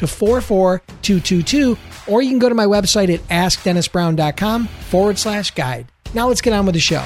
to 44222, or you can go to my website at askdennisbrown.com forward slash guide. Now let's get on with the show.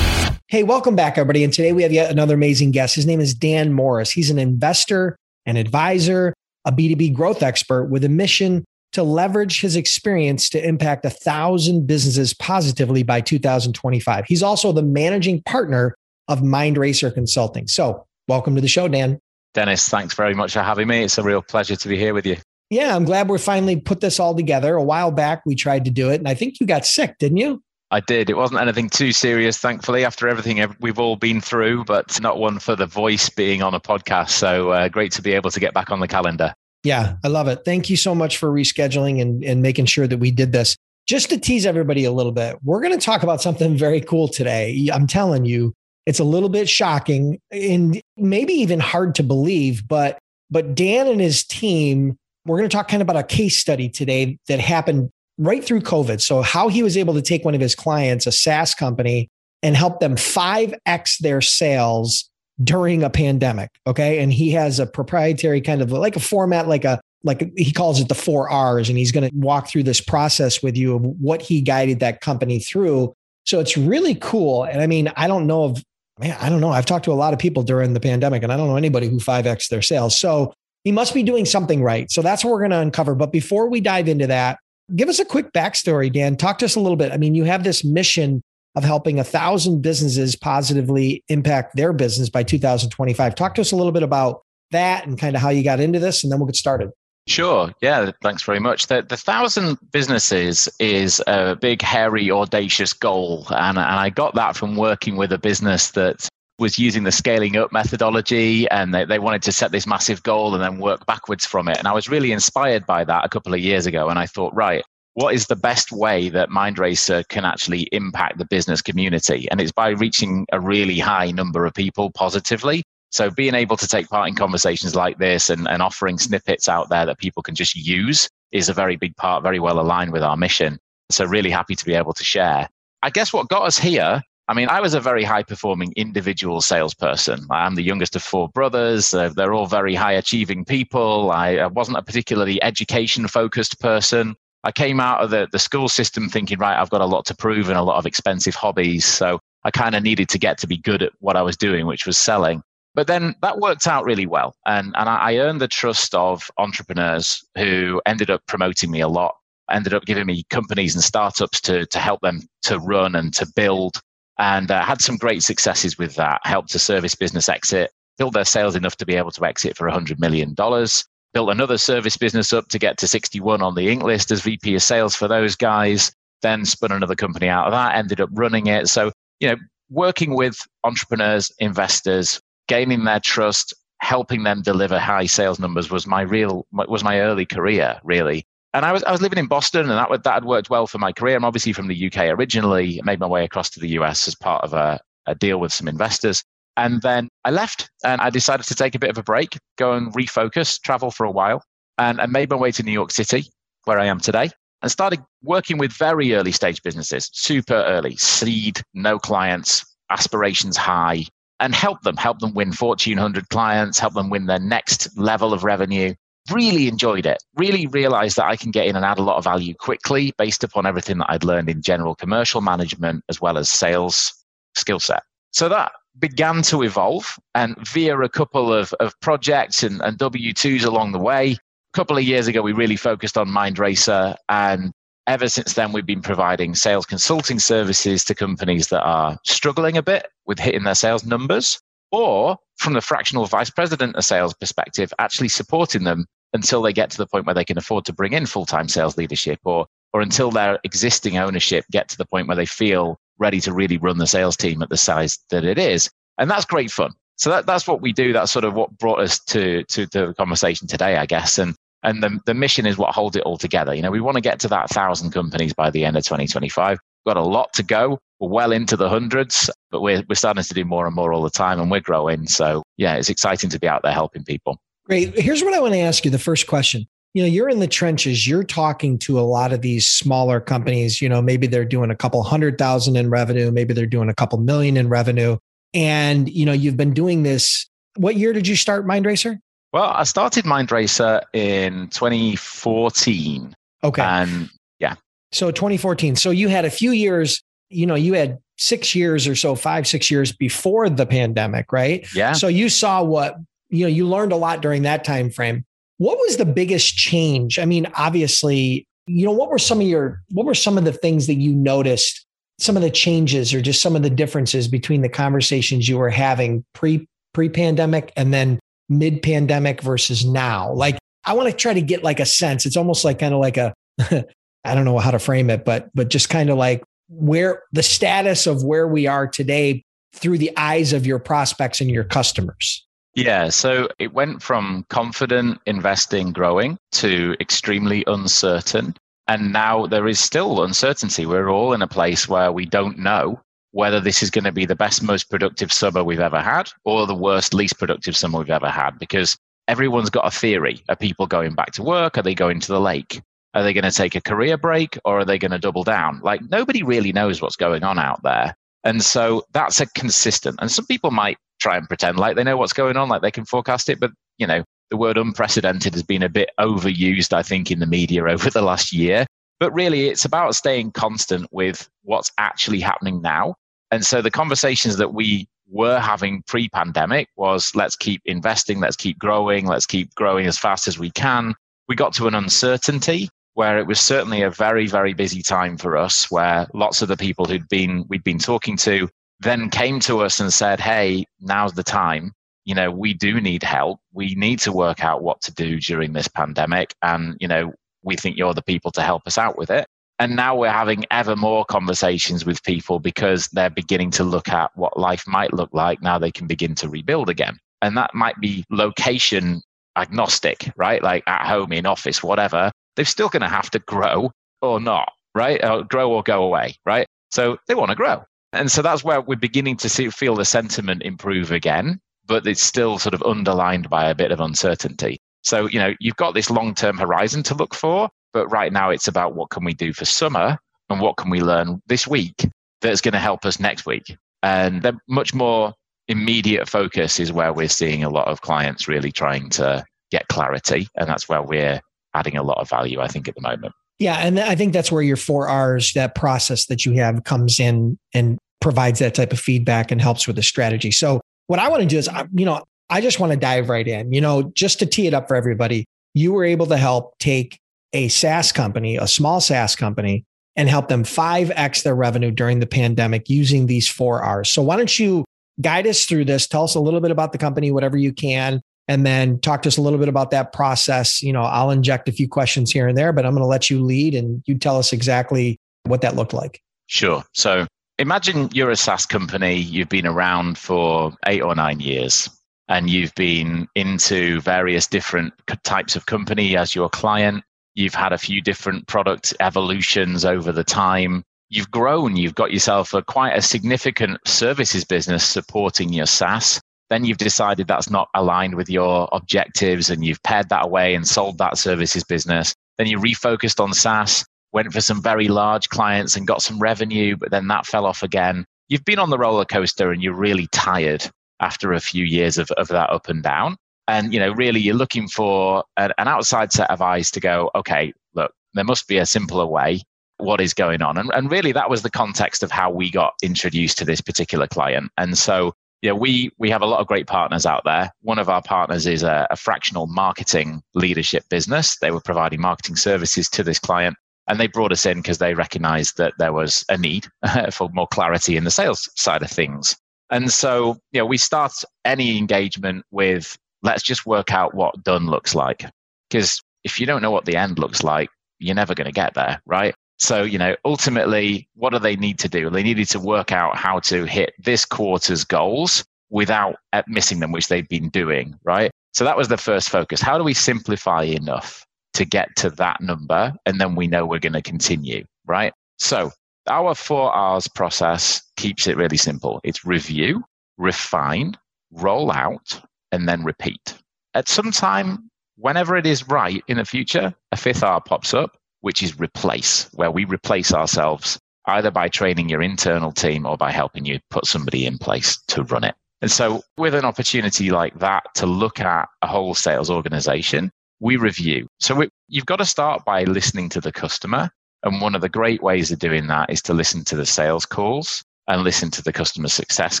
Hey, welcome back, everybody. And today we have yet another amazing guest. His name is Dan Morris. He's an investor, an advisor, a B2B growth expert with a mission to leverage his experience to impact a thousand businesses positively by 2025. He's also the managing partner of MindRacer Consulting. So, welcome to the show, Dan. Dennis, thanks very much for having me. It's a real pleasure to be here with you. Yeah, I'm glad we're finally put this all together. A while back, we tried to do it, and I think you got sick, didn't you? I did. It wasn't anything too serious, thankfully, after everything we've all been through, but not one for the voice being on a podcast. So uh, great to be able to get back on the calendar. Yeah, I love it. Thank you so much for rescheduling and, and making sure that we did this. Just to tease everybody a little bit, we're going to talk about something very cool today. I'm telling you, it's a little bit shocking and maybe even hard to believe, but but Dan and his team, we're going to talk kind of about a case study today that happened right through COVID. So how he was able to take one of his clients, a SaaS company, and help them 5x their sales during a pandemic. Okay. And he has a proprietary kind of like a format, like a like he calls it the four R's, and he's going to walk through this process with you of what he guided that company through. So it's really cool. And I mean, I don't know of man, I don't know. I've talked to a lot of people during the pandemic and I don't know anybody who 5X their sales. So he must be doing something right. So that's what we're going to uncover. But before we dive into that, give us a quick backstory, Dan. Talk to us a little bit. I mean, you have this mission of helping a thousand businesses positively impact their business by 2025. Talk to us a little bit about that and kind of how you got into this, and then we'll get started. Sure. Yeah. Thanks very much. The, the thousand businesses is a big, hairy, audacious goal. And, and I got that from working with a business that was using the scaling up methodology and they, they wanted to set this massive goal and then work backwards from it. And I was really inspired by that a couple of years ago. And I thought, right, what is the best way that MindRacer can actually impact the business community? And it's by reaching a really high number of people positively. So being able to take part in conversations like this and, and offering snippets out there that people can just use is a very big part, very well aligned with our mission. So really happy to be able to share. I guess what got us here I mean, I was a very high performing individual salesperson. I'm the youngest of four brothers. Uh, they're all very high achieving people. I, I wasn't a particularly education focused person. I came out of the, the school system thinking, right, I've got a lot to prove and a lot of expensive hobbies. So I kind of needed to get to be good at what I was doing, which was selling. But then that worked out really well. And, and I earned the trust of entrepreneurs who ended up promoting me a lot, ended up giving me companies and startups to, to help them to run and to build. And uh, had some great successes with that, helped a service business exit, built their sales enough to be able to exit for $100 million, built another service business up to get to 61 on the Inc. list as VP of sales for those guys, then spun another company out of that, ended up running it. So, you know, working with entrepreneurs, investors, gaining their trust, helping them deliver high sales numbers was my real was my early career really. And I was I was living in Boston, and that that had worked well for my career. I'm obviously from the UK originally. Made my way across to the US as part of a, a deal with some investors. And then I left and I decided to take a bit of a break, go and refocus, travel for a while. And I made my way to New York City, where I am today, and started working with very early stage businesses, super early, seed, no clients, aspirations high, and help them, help them win Fortune 100 clients, help them win their next level of revenue. Really enjoyed it. Really realized that I can get in and add a lot of value quickly based upon everything that I'd learned in general commercial management as well as sales skill set. So that began to evolve and via a couple of, of projects and, and W2s along the way, a couple of years ago, we really focused on MindRacer. And ever since then, we've been providing sales consulting services to companies that are struggling a bit with hitting their sales numbers, or from the fractional vice president of sales perspective, actually supporting them until they get to the point where they can afford to bring in full time sales leadership or or until their existing ownership get to the point where they feel ready to really run the sales team at the size that it is. And that's great fun. So that, that's what we do. That's sort of what brought us to, to the conversation today, I guess. And, and the, the mission is what holds it all together. You know, we want to get to that thousand companies by the end of 2025. We've got a lot to go. We're well into the hundreds, but we're, we're starting to do more and more all the time and we're growing. So yeah, it's exciting to be out there helping people. Great. Here's what I want to ask you. The first question you know you're in the trenches you're talking to a lot of these smaller companies you know maybe they're doing a couple hundred thousand in revenue maybe they're doing a couple million in revenue and you know you've been doing this what year did you start mindracer well i started mindracer in 2014 okay. And yeah. So 2014 so you had a few years you know you had six years or so five six years before the pandemic right? Yeah. So you saw what you know you learned a lot during that time frame what was the biggest change? I mean, obviously, you know, what were some of your what were some of the things that you noticed, some of the changes or just some of the differences between the conversations you were having pre pre-pandemic and then mid-pandemic versus now? Like I want to try to get like a sense. It's almost like kind of like a I don't know how to frame it, but but just kind of like where the status of where we are today through the eyes of your prospects and your customers. Yeah, so it went from confident investing, growing to extremely uncertain. And now there is still uncertainty. We're all in a place where we don't know whether this is going to be the best, most productive summer we've ever had or the worst, least productive summer we've ever had because everyone's got a theory. Are people going back to work? Are they going to the lake? Are they going to take a career break or are they going to double down? Like nobody really knows what's going on out there. And so that's a consistent. And some people might try and pretend like they know what's going on, like they can forecast it. But, you know, the word unprecedented has been a bit overused, I think, in the media over the last year. But really, it's about staying constant with what's actually happening now. And so the conversations that we were having pre pandemic was let's keep investing, let's keep growing, let's keep growing as fast as we can. We got to an uncertainty where it was certainly a very, very busy time for us, where lots of the people who'd been we'd been talking to then came to us and said, Hey, now's the time. You know, we do need help. We need to work out what to do during this pandemic. And, you know, we think you're the people to help us out with it. And now we're having ever more conversations with people because they're beginning to look at what life might look like now they can begin to rebuild again. And that might be location agnostic, right? Like at home, in office, whatever. They're still going to have to grow or not, right? Or grow or go away, right? So they want to grow. And so that's where we're beginning to see, feel the sentiment improve again, but it's still sort of underlined by a bit of uncertainty. So, you know, you've got this long term horizon to look for, but right now it's about what can we do for summer and what can we learn this week that's going to help us next week. And the much more immediate focus is where we're seeing a lot of clients really trying to get clarity. And that's where we're adding a lot of value, I think, at the moment. Yeah, and I think that's where your four R's, that process that you have, comes in and provides that type of feedback and helps with the strategy. So, what I want to do is, you know, I just want to dive right in. You know, just to tee it up for everybody, you were able to help take a SaaS company, a small SaaS company, and help them 5x their revenue during the pandemic using these four R's. So, why don't you guide us through this? Tell us a little bit about the company, whatever you can, and then talk to us a little bit about that process. You know, I'll inject a few questions here and there, but I'm going to let you lead and you tell us exactly what that looked like. Sure. So imagine you're a SaaS company, you've been around for eight or nine years, and you've been into various different types of company as your client. You've had a few different product evolutions over the time. You've grown, you've got yourself a quite a significant services business supporting your SaaS then you've decided that's not aligned with your objectives and you've pared that away and sold that services business. Then you refocused on SaaS, went for some very large clients and got some revenue, but then that fell off again. You've been on the roller coaster and you're really tired after a few years of, of that up and down. And, you know, really you're looking for an, an outside set of eyes to go, okay, look, there must be a simpler way. What is going on? And, and really that was the context of how we got introduced to this particular client. And so yeah, we we have a lot of great partners out there. One of our partners is a, a fractional marketing leadership business. They were providing marketing services to this client, and they brought us in because they recognized that there was a need for more clarity in the sales side of things. And so, you know, we start any engagement with let's just work out what done looks like. Because if you don't know what the end looks like, you're never going to get there, right? So, you know, ultimately, what do they need to do? They needed to work out how to hit this quarter's goals without uh, missing them, which they've been doing, right? So that was the first focus. How do we simplify enough to get to that number? And then we know we're going to continue, right? So our four R's process keeps it really simple. It's review, refine, roll out, and then repeat. At some time, whenever it is right in the future, a fifth R pops up which is replace, where we replace ourselves either by training your internal team or by helping you put somebody in place to run it. And so, with an opportunity like that to look at a whole sales organization, we review. So, we, you've got to start by listening to the customer. And one of the great ways of doing that is to listen to the sales calls and listen to the customer success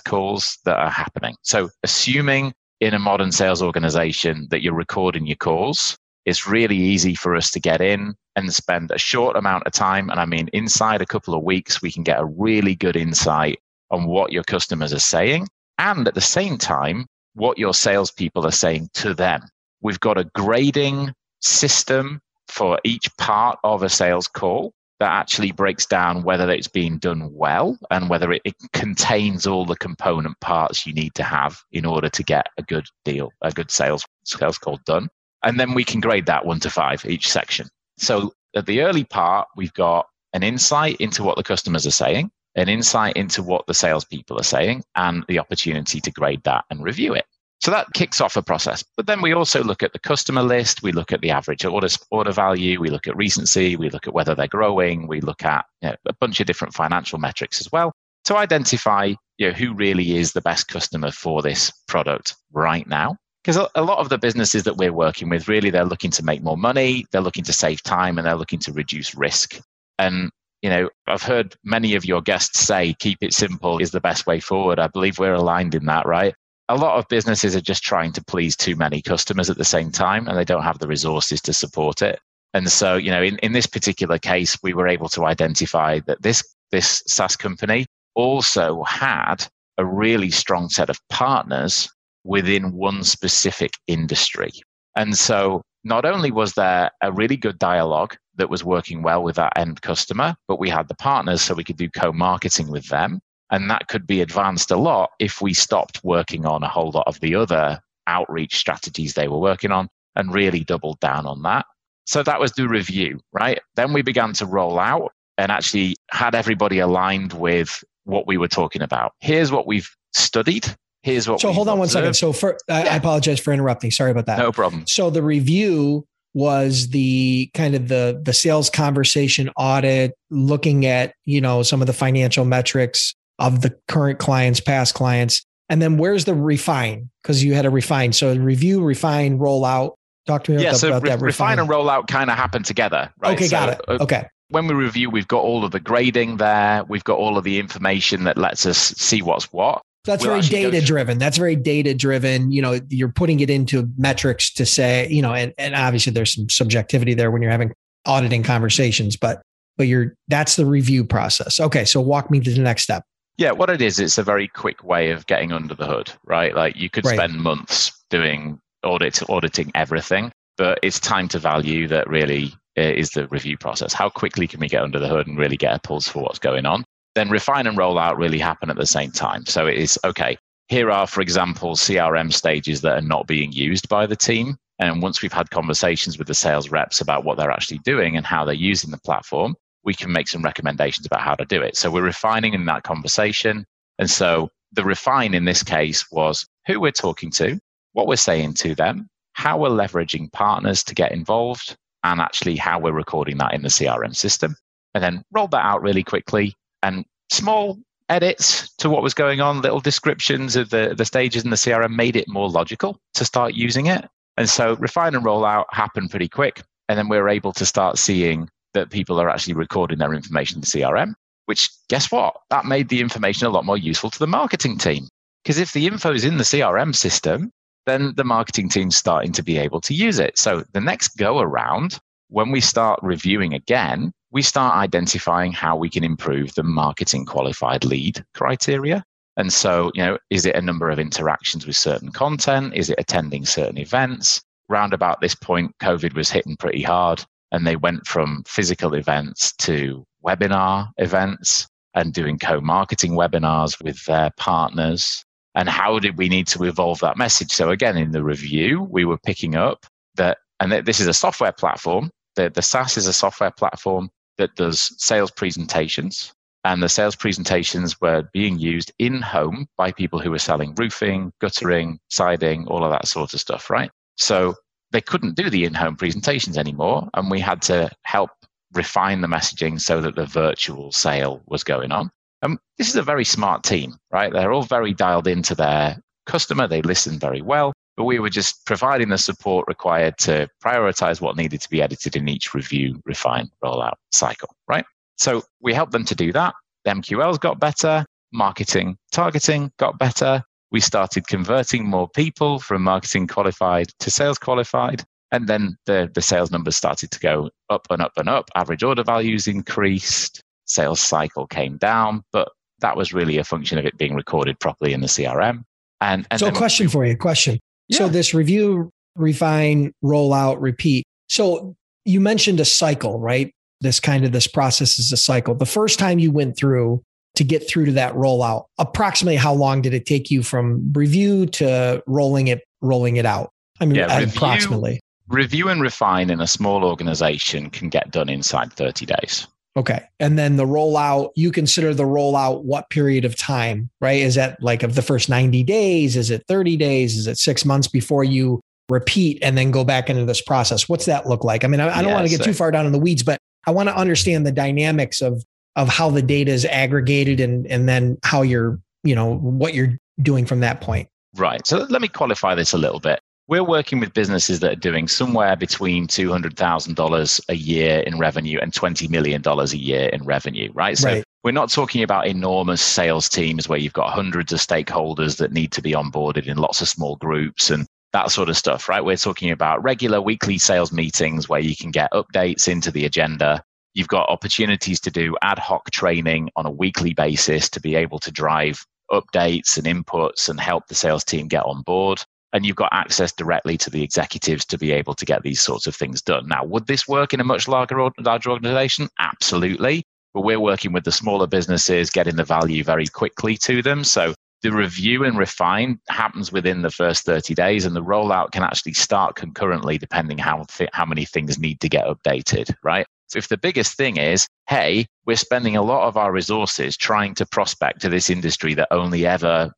calls that are happening. So, assuming in a modern sales organization that you're recording your calls, it's really easy for us to get in and spend a short amount of time. And I mean, inside a couple of weeks, we can get a really good insight on what your customers are saying. And at the same time, what your salespeople are saying to them. We've got a grading system for each part of a sales call that actually breaks down whether it's being done well and whether it, it, contains all the component parts you need to have in order to get a good deal, a good sales sales call done. And then we can grade that one to five each section. So at the early part, we've got an insight into what the customers are saying, an insight into what the salespeople are saying, and the opportunity to grade that and review it. So that kicks off a process. But then we also look at the customer list, we look at the average order, order value, we look at recency, we look at whether they're growing, we look at you know, a bunch of different financial metrics as well to identify you know, who really is the best customer for this product right now. Because a lot of the businesses that we're working with really they're looking to make more money. They're looking to save time and they're looking to reduce risk. And you know i've heard many of your guests say keep it simple is the best way forward. I believe we're aligned in that right a lot of businesses are just trying to please too many customers at the same time and they don't have the resources to support it and so you know in, in this particular case we were able to identify that this this saas company also had a really strong set of partners within one specific industry. And so not only was there a really good dialogue that was working well with that end customer, but we had the partners so we could do co marketing with them. And that could be advanced a lot if we stopped working on a whole lot of the other outreach strategies they were working on and really doubled down on that. So that was the review, right? Then we began to roll out and actually had everybody aligned with what we were talking about. Here's what we've studied here's what. So hold on observed. one second. So for I, yeah. I apologize for interrupting. Sorry about that. No problem. So the review was the kind of the the sales conversation audit, looking at you know some of the financial metrics of the current clients, past clients, and then where's the refine? Because you had a refine. So review, refine, roll out. Talk to me yeah, about, so about re- that. Refine and roll out kind of happen together, right? Okay, so, got it. Uh, okay. When we review, we've got all of the grading there. We've got all of the information that lets us see what's what. That's we'll very data driven. That's very data driven. You know, you're putting it into metrics to say, you know, and, and obviously there's some subjectivity there when you're having auditing conversations, but but you're that's the review process. Okay, so walk me to the next step. Yeah, what it is, it's a very quick way of getting under the hood, right? Like you could right. spend months doing audit, auditing everything, but it's time to value that really uh, is the review process. How quickly can we get under the hood and really get a pulse for what's going on? then refine and roll out really happen at the same time. So it is okay. Here are, for example, CRM stages that are not being used by the team. And once we've had conversations with the sales reps about what they're actually doing and how they're using the platform, we can make some recommendations about how to do it. So we're refining in that conversation. And so the refine in this case was who we're talking to, what we're saying to them, how we're leveraging partners to get involved, and actually how we're recording that in the CRM system. And then roll that out really quickly and small edits to what was going on, little descriptions of the, the stages in the CRM made it more logical to start using it. And so refine and roll out happened pretty quick. And then we were able to start seeing that people are actually recording their information in the CRM, which guess what? That made the information a lot more useful to the marketing team. Because if the info is in the CRM system, then the marketing team's starting to be able to use it. So the next go around, when we start reviewing again, we start identifying how we can improve the marketing qualified lead criteria. And so, you know, is it a number of interactions with certain content? Is it attending certain events? Round about this point, COVID was hitting pretty hard and they went from physical events to webinar events and doing co-marketing webinars with their partners. And how did we need to evolve that message? So again, in the review, we were picking up that, and this is a software platform. The, the SaaS is a software platform that does sales presentations. And the sales presentations were being used in home by people who were selling roofing, guttering, siding, all of that sort of stuff, right? So they couldn't do the in home presentations anymore. And we had to help refine the messaging so that the virtual sale was going on. And this is a very smart team, right? They're all very dialed into their customer. They listen very well but we were just providing the support required to prioritize what needed to be edited in each review, refine, rollout cycle, right? So we helped them to do that. The MQLs got better, marketing targeting got better. We started converting more people from marketing qualified to sales qualified. And then the, the sales numbers started to go up and up and up. Average order values increased, sales cycle came down, but that was really a function of it being recorded properly in the CRM. And, and so, a question for you, question. Yeah. So this review, refine, roll out, repeat. So you mentioned a cycle, right? This kind of this process is a cycle. The first time you went through to get through to that rollout, approximately how long did it take you from review to rolling it rolling it out? I mean, yeah, review, approximately. Review and refine in a small organization can get done inside 30 days. Okay. And then the rollout, you consider the rollout what period of time, right? Is that like of the first 90 days? Is it 30 days? Is it six months before you repeat and then go back into this process? What's that look like? I mean, I, I don't yeah, want to get so, too far down in the weeds, but I want to understand the dynamics of of how the data is aggregated and and then how you're, you know, what you're doing from that point. Right. So let me qualify this a little bit we're working with businesses that are doing somewhere between $200,000 a year in revenue and $20 million a year in revenue, right? So right. we're not talking about enormous sales teams where you've got hundreds of stakeholders that need to be onboarded in lots of small groups and that sort of stuff, right? We're talking about regular weekly sales meetings where you can get updates into the agenda. You've got opportunities to do ad hoc training on a weekly basis to be able to drive updates and inputs and help the sales team get on board and you've got access directly to the executives to be able to get these sorts of things done. Now, would this work in a much larger, larger organization? Absolutely. But we're working with the smaller businesses, getting the value very quickly to them. So the review and refine happens within the first 30 days, and the rollout can actually start concurrently depending how, th- how many things need to get updated, right? So if the biggest thing is, hey, we're spending a lot of our resources trying to prospect to this industry that only ever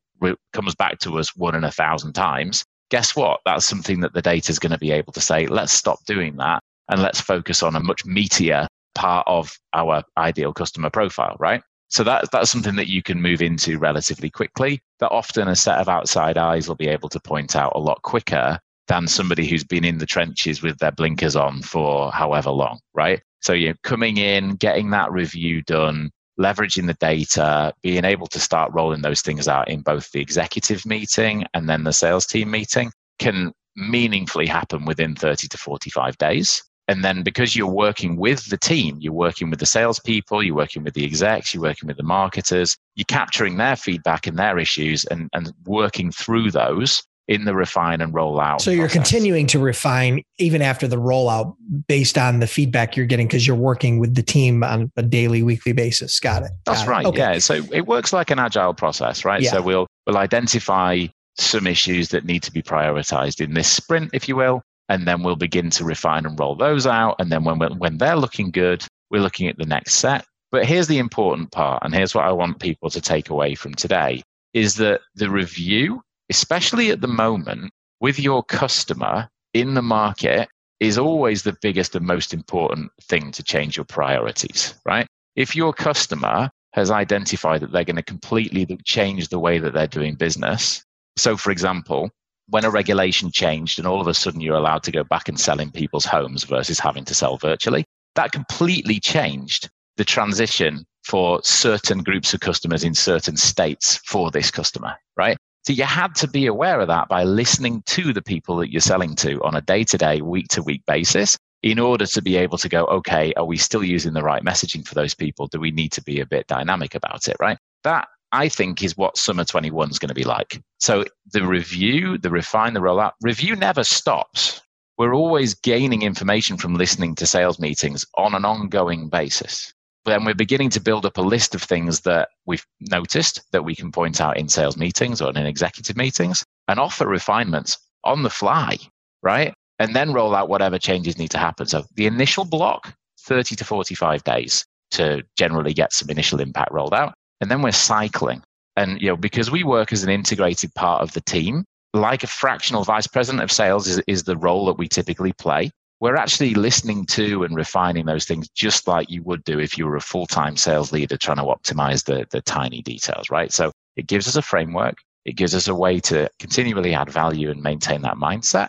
comes back to us one in a thousand times, guess what? That's something that the data is going to be able to say, let's stop doing that and let's focus on a much meatier part of our ideal customer profile, right? So that, that's something that you can move into relatively quickly. That often a set of outside eyes will be able to point out a lot quicker than somebody who's been in the trenches with their blinkers on for however long, right? So you're coming in, getting that review done, leveraging the data, being able to start rolling those things out in both the executive meeting and then the sales team meeting can meaningfully happen within 30 to 45 days. And then because you're working with the team, you're working with the salespeople, you're working with the execs, you're working with the marketers, you're capturing their feedback and their issues and, and working through those in the refine and rollout. So you're process. continuing to refine even after the rollout based on the feedback you're getting because you're working with the team on a daily, weekly basis. Got it. Got That's it. right. Okay. Yeah. So it works like an agile process, right? Yeah. So we'll we'll identify some issues that need to be prioritized in this sprint, if you will, and then we'll begin to refine and roll those out. And then when when they're looking good, we're looking at the next set. But here's the important part, and here's what I want people to take away from today: is that the review especially at the moment with your customer in the market is always the biggest and most important thing to change your priorities, right? If your customer has identified that they're going to completely change the way that they're doing business. So, for example, when a regulation changed and all of a sudden you're allowed to go back and sell in people's homes versus having to sell virtually, that completely changed the transition for certain groups of customers in certain states for this customer, right? So you had to be aware of that by listening to the people that you're selling to on a day to day, week to week basis in order to be able to go, okay, are we still using the right messaging for those people? Do we need to be a bit dynamic about it, right? That I think is what summer 21 is going to be like. So the review, the refine, the rollout, review never stops. We're always gaining information from listening to sales meetings on an ongoing basis. Then we're beginning to build up a list of things that we've noticed that we can point out in sales meetings or in executive meetings and offer refinements on the fly, right? And then roll out whatever changes need to happen. So the initial block, 30 to 45 days to generally get some initial impact rolled out. And then we're cycling. And, you know, because we work as an integrated part of the team, like a fractional vice president of sales is, is the role that we typically play we're actually listening to and refining those things just like you would do if you were a full-time sales leader trying to optimize the, the tiny details, right? So it gives us a framework. It gives us a way to continually add value and maintain that mindset.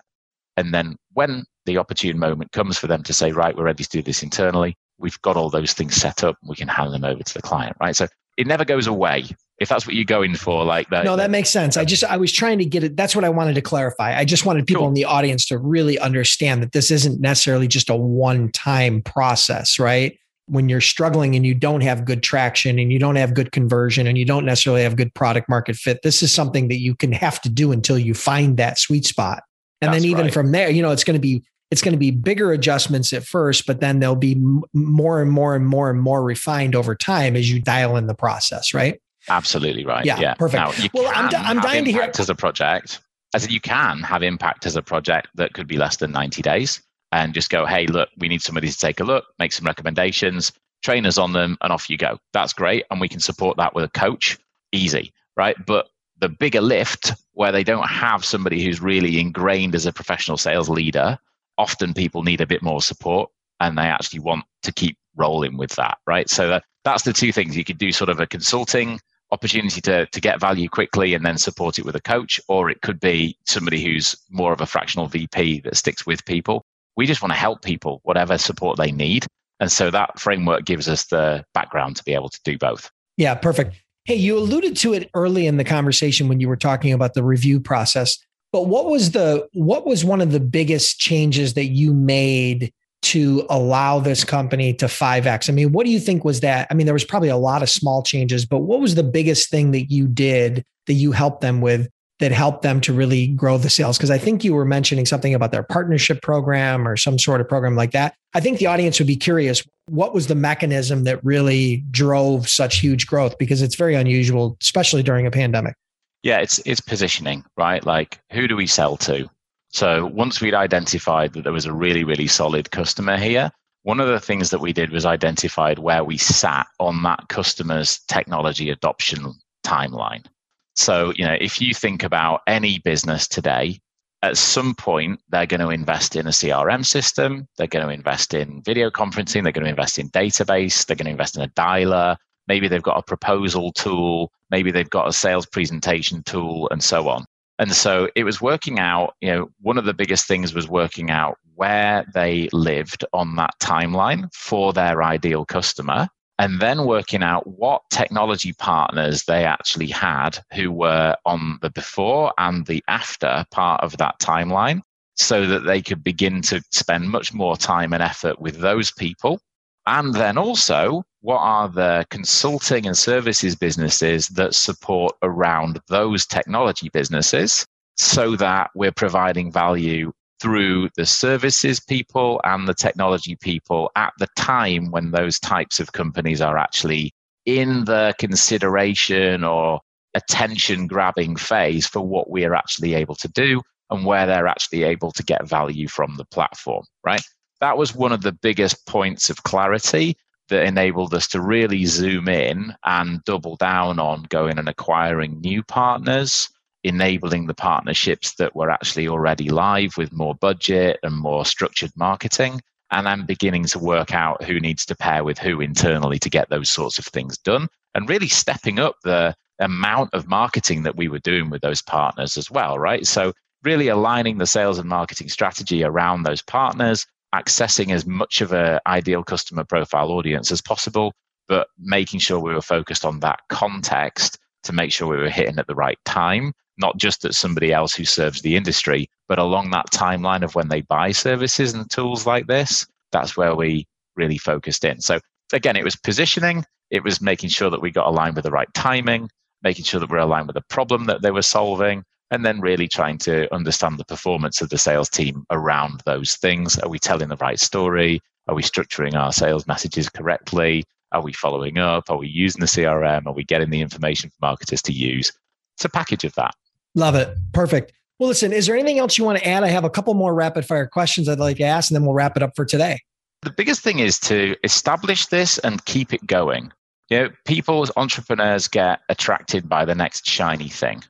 And then when the opportune moment comes for them to say, right, we're ready to do this internally, we've got all those things set up. We can hand them over to the client, right? So it never goes away if that's what you're going for like that no that makes sense i just i was trying to get it that's what i wanted to clarify i just wanted people cool. in the audience to really understand that this isn't necessarily just a one time process right when you're struggling and you don't have good traction and you don't have good conversion and you don't necessarily have good product market fit this is something that you can have to do until you find that sweet spot and that's then even right. from there you know it's going to be it's going to be bigger adjustments at first, but then they'll be more and more and more and more refined over time as you dial in the process, right? Absolutely right. Yeah, yeah. perfect. Now, you well, I'm, d- I'm dying to hear as a project. I said you can have impact as a project that could be less than 90 days and just go, hey, look, we need somebody to take a look, make some recommendations, train us on them, and off you go. That's great. And we can support that with a coach. Easy, right? But the bigger lift where they don't have somebody who's really ingrained as a professional sales leader, often people need a bit more support and they actually want to keep rolling with that, right? So that, that's the two things. You could do sort of a consulting opportunity to, to get value quickly and then support it with a coach, or it could be somebody who's more of a fractional VP that sticks with people. We just want to help people, whatever support they need. And so that framework gives us the background to be able to do both. Yeah, perfect. Hey, you alluded to it early in the conversation when you were talking about the review process. But what was the what was one of the biggest changes that you made to allow this company to 5x? I mean, what do you think was that? I mean, there was probably a lot of small changes, but what was the biggest thing that you did that you helped them with that helped them to really grow the sales? Because I think you were mentioning something about their partnership program or some sort of program like that. I think the audience would be curious what was the mechanism that really drove such huge growth? Because it's very unusual, especially during a pandemic. Yeah, it's it's positioning, right? Like who do we sell to? So once we'd identified that there was a really, really solid customer here, one of the things that we did was identified where we sat on that customer's technology adoption timeline. So, you know, if you think about any business today, at some point they're going to invest in a CRM system, they're going to invest in video conferencing, they're going to invest in database, they're going to invest in a dialer, maybe they've got a proposal tool, maybe they've got a sales presentation tool, and so on. And so it was working out, you know, one of the biggest things was working out where they lived on that timeline for their ideal customer and then working out what technology partners they actually had who were on the before and the after part of that timeline so that they could begin to spend much more time and effort with those people and then also, what are the consulting and services businesses that support around those technology businesses so that we're providing value through the services people and the technology people at the time when those types of companies are actually in the consideration or attention grabbing phase for what we are actually able to do and where they're actually able to get value from the platform, right? that was one of the biggest points of clarity that enabled us to really zoom in and double down on going and acquiring new partners, enabling the partnerships that were actually already live with more budget and more structured marketing, and then beginning to work out who needs to pair with who internally to get those sorts of things done, and really stepping up the amount of marketing that we were doing with those partners as well, right? So, really aligning the sales and marketing strategy around those partners accessing as much of an ideal customer profile audience as possible, but making sure we were focused on that context to make sure we were hitting at the right time not just at somebody else who serves the industry, but along that timeline of when they buy services and tools like this. That's where we really focused in. So again, it was positioning, it was making sure that we got aligned with the right timing, making sure that we're aligned with the problem that they were solving, and then really trying to understand the performance of the sales team around those things. Are we telling the right story? Are we structuring our sales messages correctly? Are we following up? Are we using the CRM? Are we getting the information for marketers to use? It's a package of that. Love it. Perfect. Well, listen, is there anything else you want to add? I have a couple more rapid fire questions I'd like to ask, and then we'll wrap it up for today. The biggest thing is to establish this and keep it going. You know, people, entrepreneurs get attracted by the next shiny thing.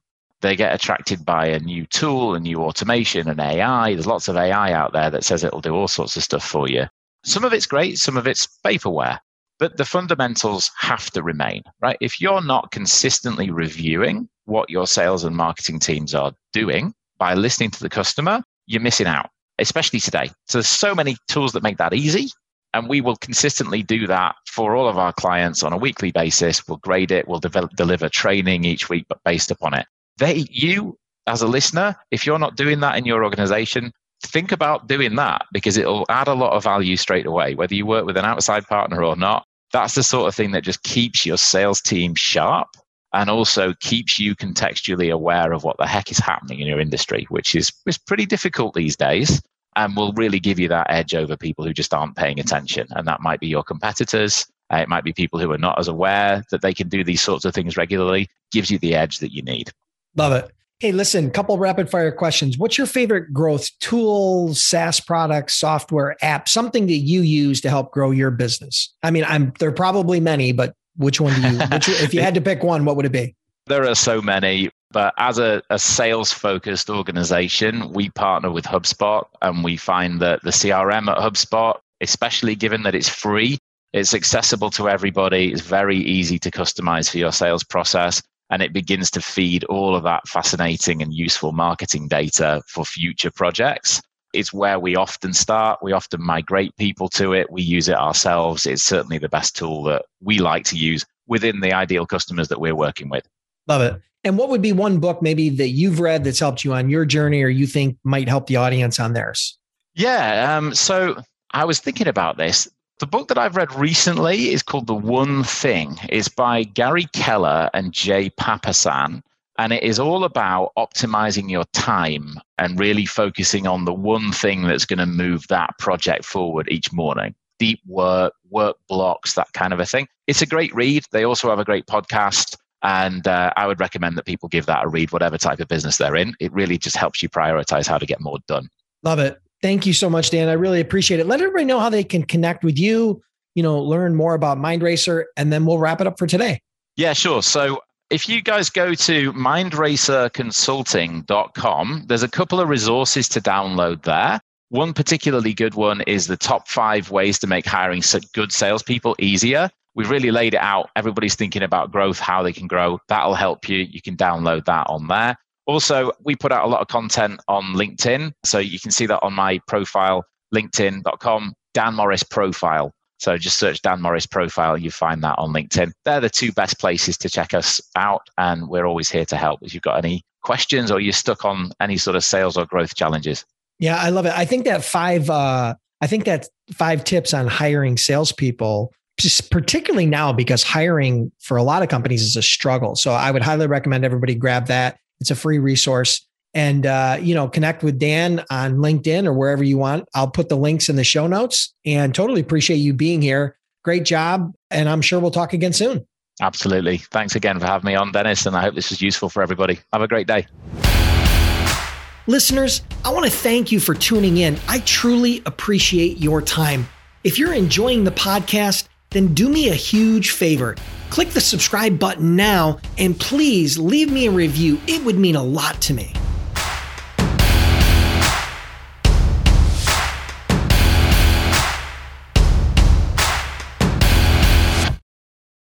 They get attracted by a new tool, a new automation, an AI. There's lots of AI out there that says it'll do all sorts of stuff for you. Some of it's great, some of it's vaporware, but the fundamentals have to remain, right? If you're not consistently reviewing what your sales and marketing teams are doing by listening to the customer, you're missing out, especially today. So there's so many tools that make that easy. And we will consistently do that for all of our clients on a weekly basis. We'll grade it. We'll develop, deliver training each week, based upon it. They, you as a listener, if you're not doing that in your organization, think about doing that because it'll add a lot of value straight away, whether you work with an outside partner or not. That's the sort of thing that just keeps your sales team sharp and also keeps you contextually aware of what the heck is happening in your industry, which is, is pretty difficult these days and will really give you that edge over people who just aren't paying attention. And that might be your competitors. Uh, it might be people who are not as aware that they can do these sorts of things regularly, gives you the edge that you need. Love it. Hey, listen, couple rapid fire questions. What's your favorite growth tool, SaaS product, software, app, something that you use to help grow your business? I mean, I'm there are probably many, but which one do you, which, if you had to pick one, what would it be? There are so many, but as a, a sales focused organization, we partner with HubSpot and we find that the CRM at HubSpot, especially given that it's free, it's accessible to everybody, it's very easy to customize for your sales process. And it begins to feed all of that fascinating and useful marketing data for future projects. It's where we often start. We often migrate people to it. We use it ourselves. It's certainly the best tool that we like to use within the ideal customers that we're working with. Love it. And what would be one book maybe that you've read that's helped you on your journey or you think might help the audience on theirs? Yeah. Um, so I was thinking about this. The book that I've read recently is called The One Thing. It's by Gary Keller and Jay Papasan. And it is all about optimizing your time and really focusing on the one thing that's going to move that project forward each morning. Deep work, work blocks, that kind of a thing. It's a great read. They also have a great podcast. And uh, I would recommend that people give that a read, whatever type of business they're in. It really just helps you prioritize how to get more done. Love it. Thank you so much, Dan. I really appreciate it. Let everybody know how they can connect with you, you know, learn more about MindRacer, and then we'll wrap it up for today. Yeah, sure. So if you guys go to mindracerconsulting.com, there's a couple of resources to download there. One particularly good one is the top five ways to make hiring good salespeople easier. We've really laid it out. Everybody's thinking about growth, how they can grow. That'll help you. You can download that on there. Also, we put out a lot of content on LinkedIn. So you can see that on my profile, linkedin.com, Dan Morris profile. So just search Dan Morris profile, you find that on LinkedIn. They're the two best places to check us out. And we're always here to help if you've got any questions or you're stuck on any sort of sales or growth challenges. Yeah, I love it. I think that five, uh, I think that five tips on hiring salespeople, just particularly now because hiring for a lot of companies is a struggle. So I would highly recommend everybody grab that. It's a free resource. And uh, you know, connect with Dan on LinkedIn or wherever you want. I'll put the links in the show notes. And totally appreciate you being here. Great job, and I'm sure we'll talk again soon. Absolutely. Thanks again for having me on, Dennis. And I hope this was useful for everybody. Have a great day. Listeners, I want to thank you for tuning in. I truly appreciate your time. If you're enjoying the podcast, then do me a huge favor. Click the subscribe button now and please leave me a review. It would mean a lot to me.